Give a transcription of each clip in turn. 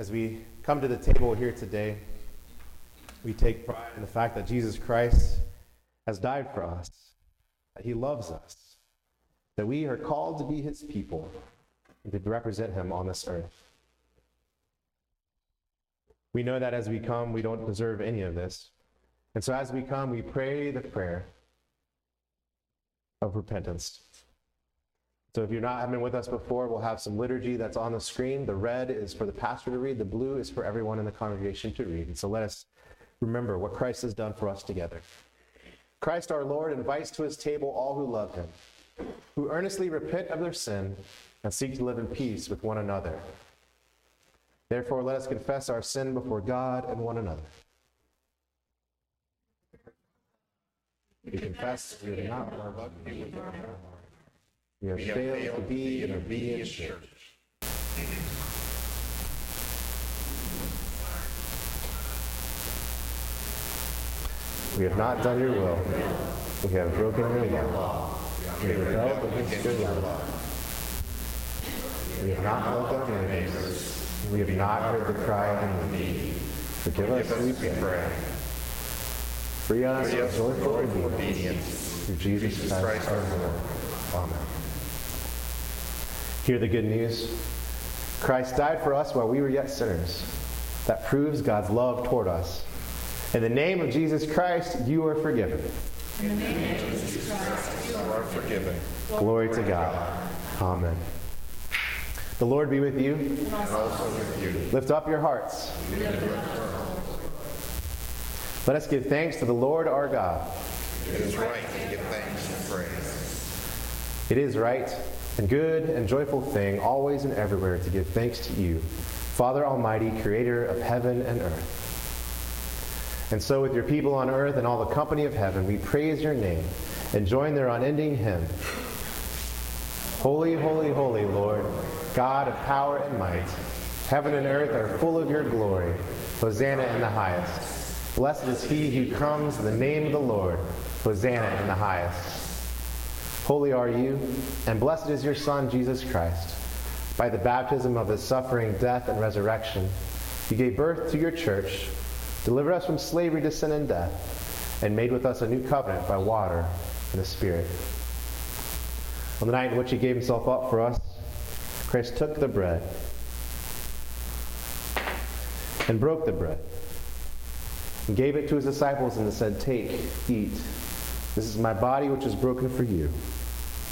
As we come to the table here today, we take pride in the fact that Jesus Christ has died for us, that he loves us, that we are called to be his people and to represent him on this earth. We know that as we come, we don't deserve any of this. And so as we come, we pray the prayer of repentance. So if you're not having with us before, we'll have some liturgy that's on the screen. The red is for the pastor to read, the blue is for everyone in the congregation to read. And so let us remember what Christ has done for us together. Christ our Lord invites to his table all who love him, who earnestly repent of their sin and seek to live in peace with one another. Therefore, let us confess our sin before God and one another. We confess we have not loved you with our heart. We have failed to be an obedient church. We have not done your will. We have broken your law. We have rebelled against your love. We have not loved our neighbors. We have not heard the cry of the needy. Forgive us, we pray. Free us of joyful obedience through Jesus Christ our Lord. Amen. Hear the good news. Christ died for us while we were yet sinners. That proves God's love toward us. In the name of Jesus Christ, you are forgiven. In the name of Jesus Christ, you are forgiven. Glory to God. Amen. The Lord be with you. And also with you. Lift up your hearts. Let us give thanks to the Lord our God. It is right to give thanks and praise. It is right and good and joyful thing, always and everywhere, to give thanks to you, Father Almighty, creator of heaven and earth. And so, with your people on earth and all the company of heaven, we praise your name and join their unending hymn Holy, holy, holy, Lord, God of power and might. Heaven and earth are full of your glory. Hosanna in the highest. Blessed is he who comes in the name of the Lord. Hosanna in the highest. Holy are you, and blessed is your Son, Jesus Christ. By the baptism of his suffering, death, and resurrection, you gave birth to your church, delivered us from slavery to sin and death, and made with us a new covenant by water and the Spirit. On the night in which he gave himself up for us, Christ took the bread and broke the bread and gave it to his disciples and said, Take, eat. This is my body which is broken for you.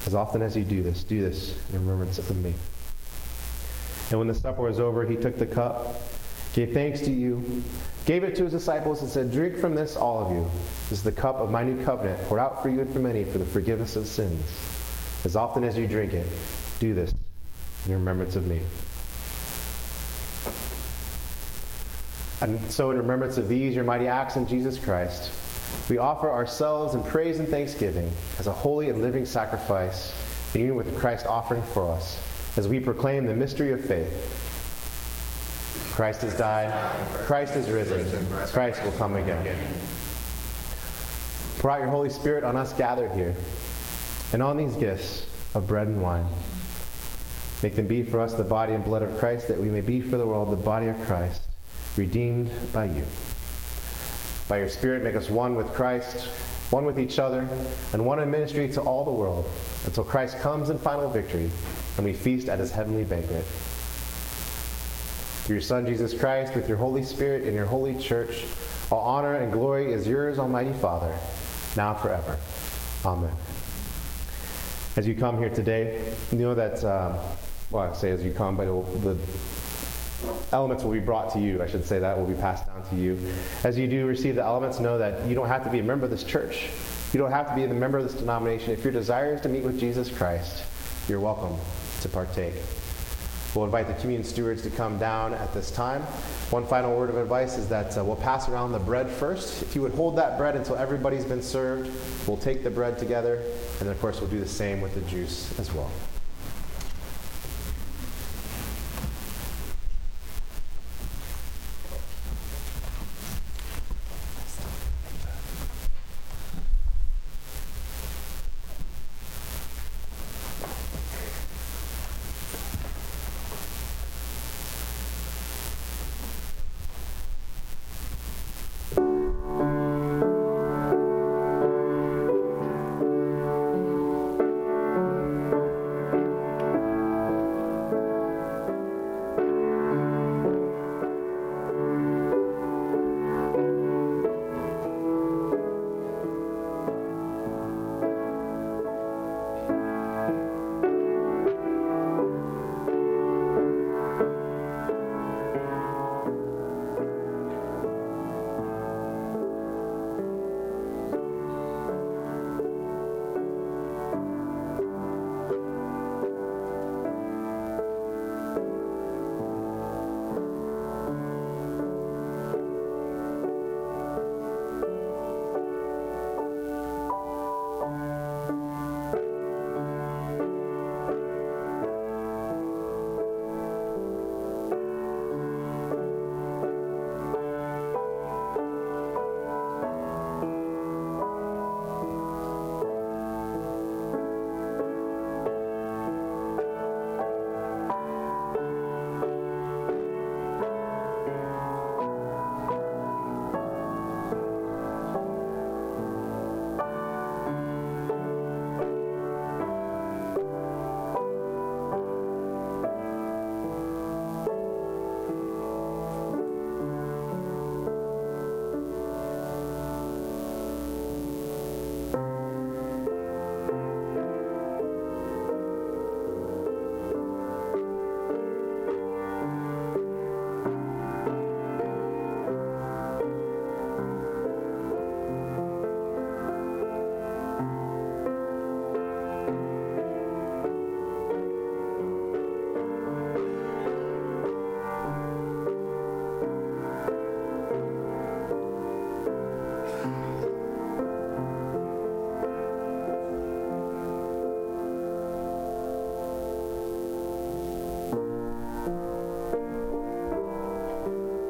As often as you do this, do this in remembrance of me. And when the supper was over, he took the cup, gave thanks to you, gave it to his disciples, and said, Drink from this, all of you. This is the cup of my new covenant, poured out for you and for many for the forgiveness of sins. As often as you drink it, do this in remembrance of me. And so, in remembrance of these, your mighty acts in Jesus Christ, we offer ourselves in praise and thanksgiving as a holy and living sacrifice in union with Christ offering for us as we proclaim the mystery of faith. Christ has died, Christ is risen, Christ will come again. Pour out your Holy Spirit on us gathered here and on these gifts of bread and wine. Make them be for us the body and blood of Christ, that we may be for the world the body of Christ, redeemed by you. By your Spirit, make us one with Christ, one with each other, and one in ministry to all the world, until Christ comes in final victory and we feast at his heavenly banquet. Through your Son, Jesus Christ, with your Holy Spirit and your holy church, all honor and glory is yours, Almighty Father, now and forever. Amen. As you come here today, you know that, um, well, I say as you come, but the elements will be brought to you. I should say that will be passed down to you. As you do receive the elements, know that you don't have to be a member of this church. You don't have to be a member of this denomination. If your desire is to meet with Jesus Christ, you're welcome to partake. We'll invite the communion stewards to come down at this time. One final word of advice is that uh, we'll pass around the bread first. If you would hold that bread until everybody's been served, we'll take the bread together, and then, of course, we'll do the same with the juice as well.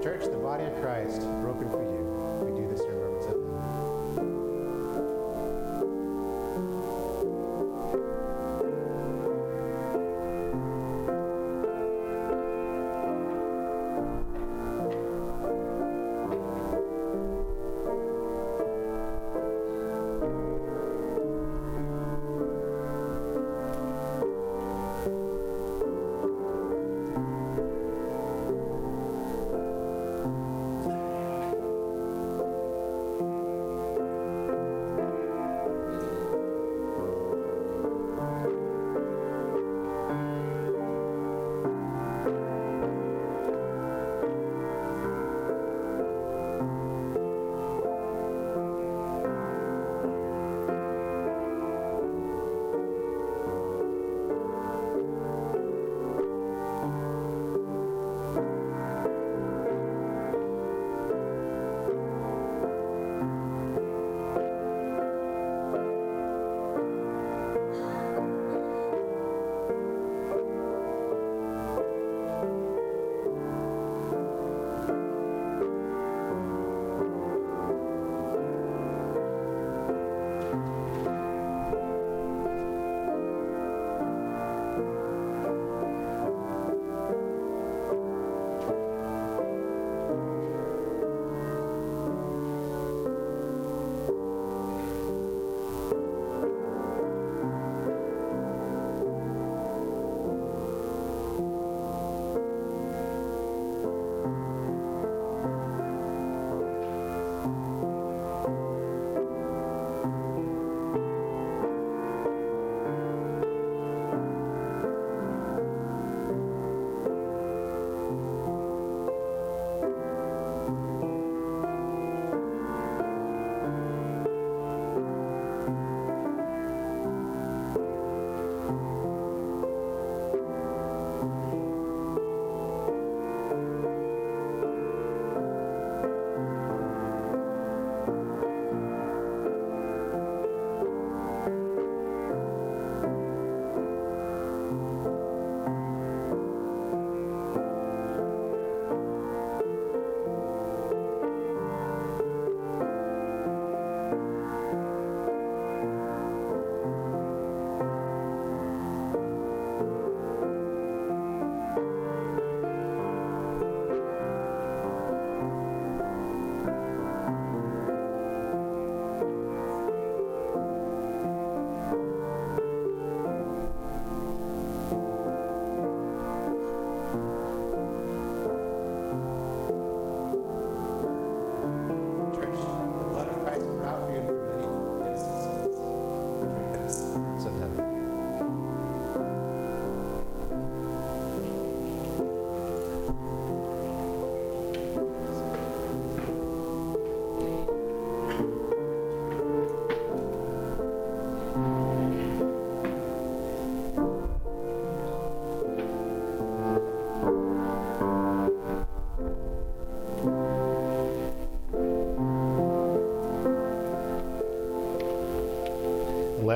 Church, the body of Christ, broken for you.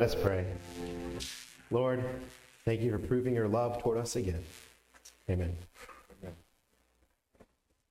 Let us pray. Lord, thank you for proving your love toward us again. Amen.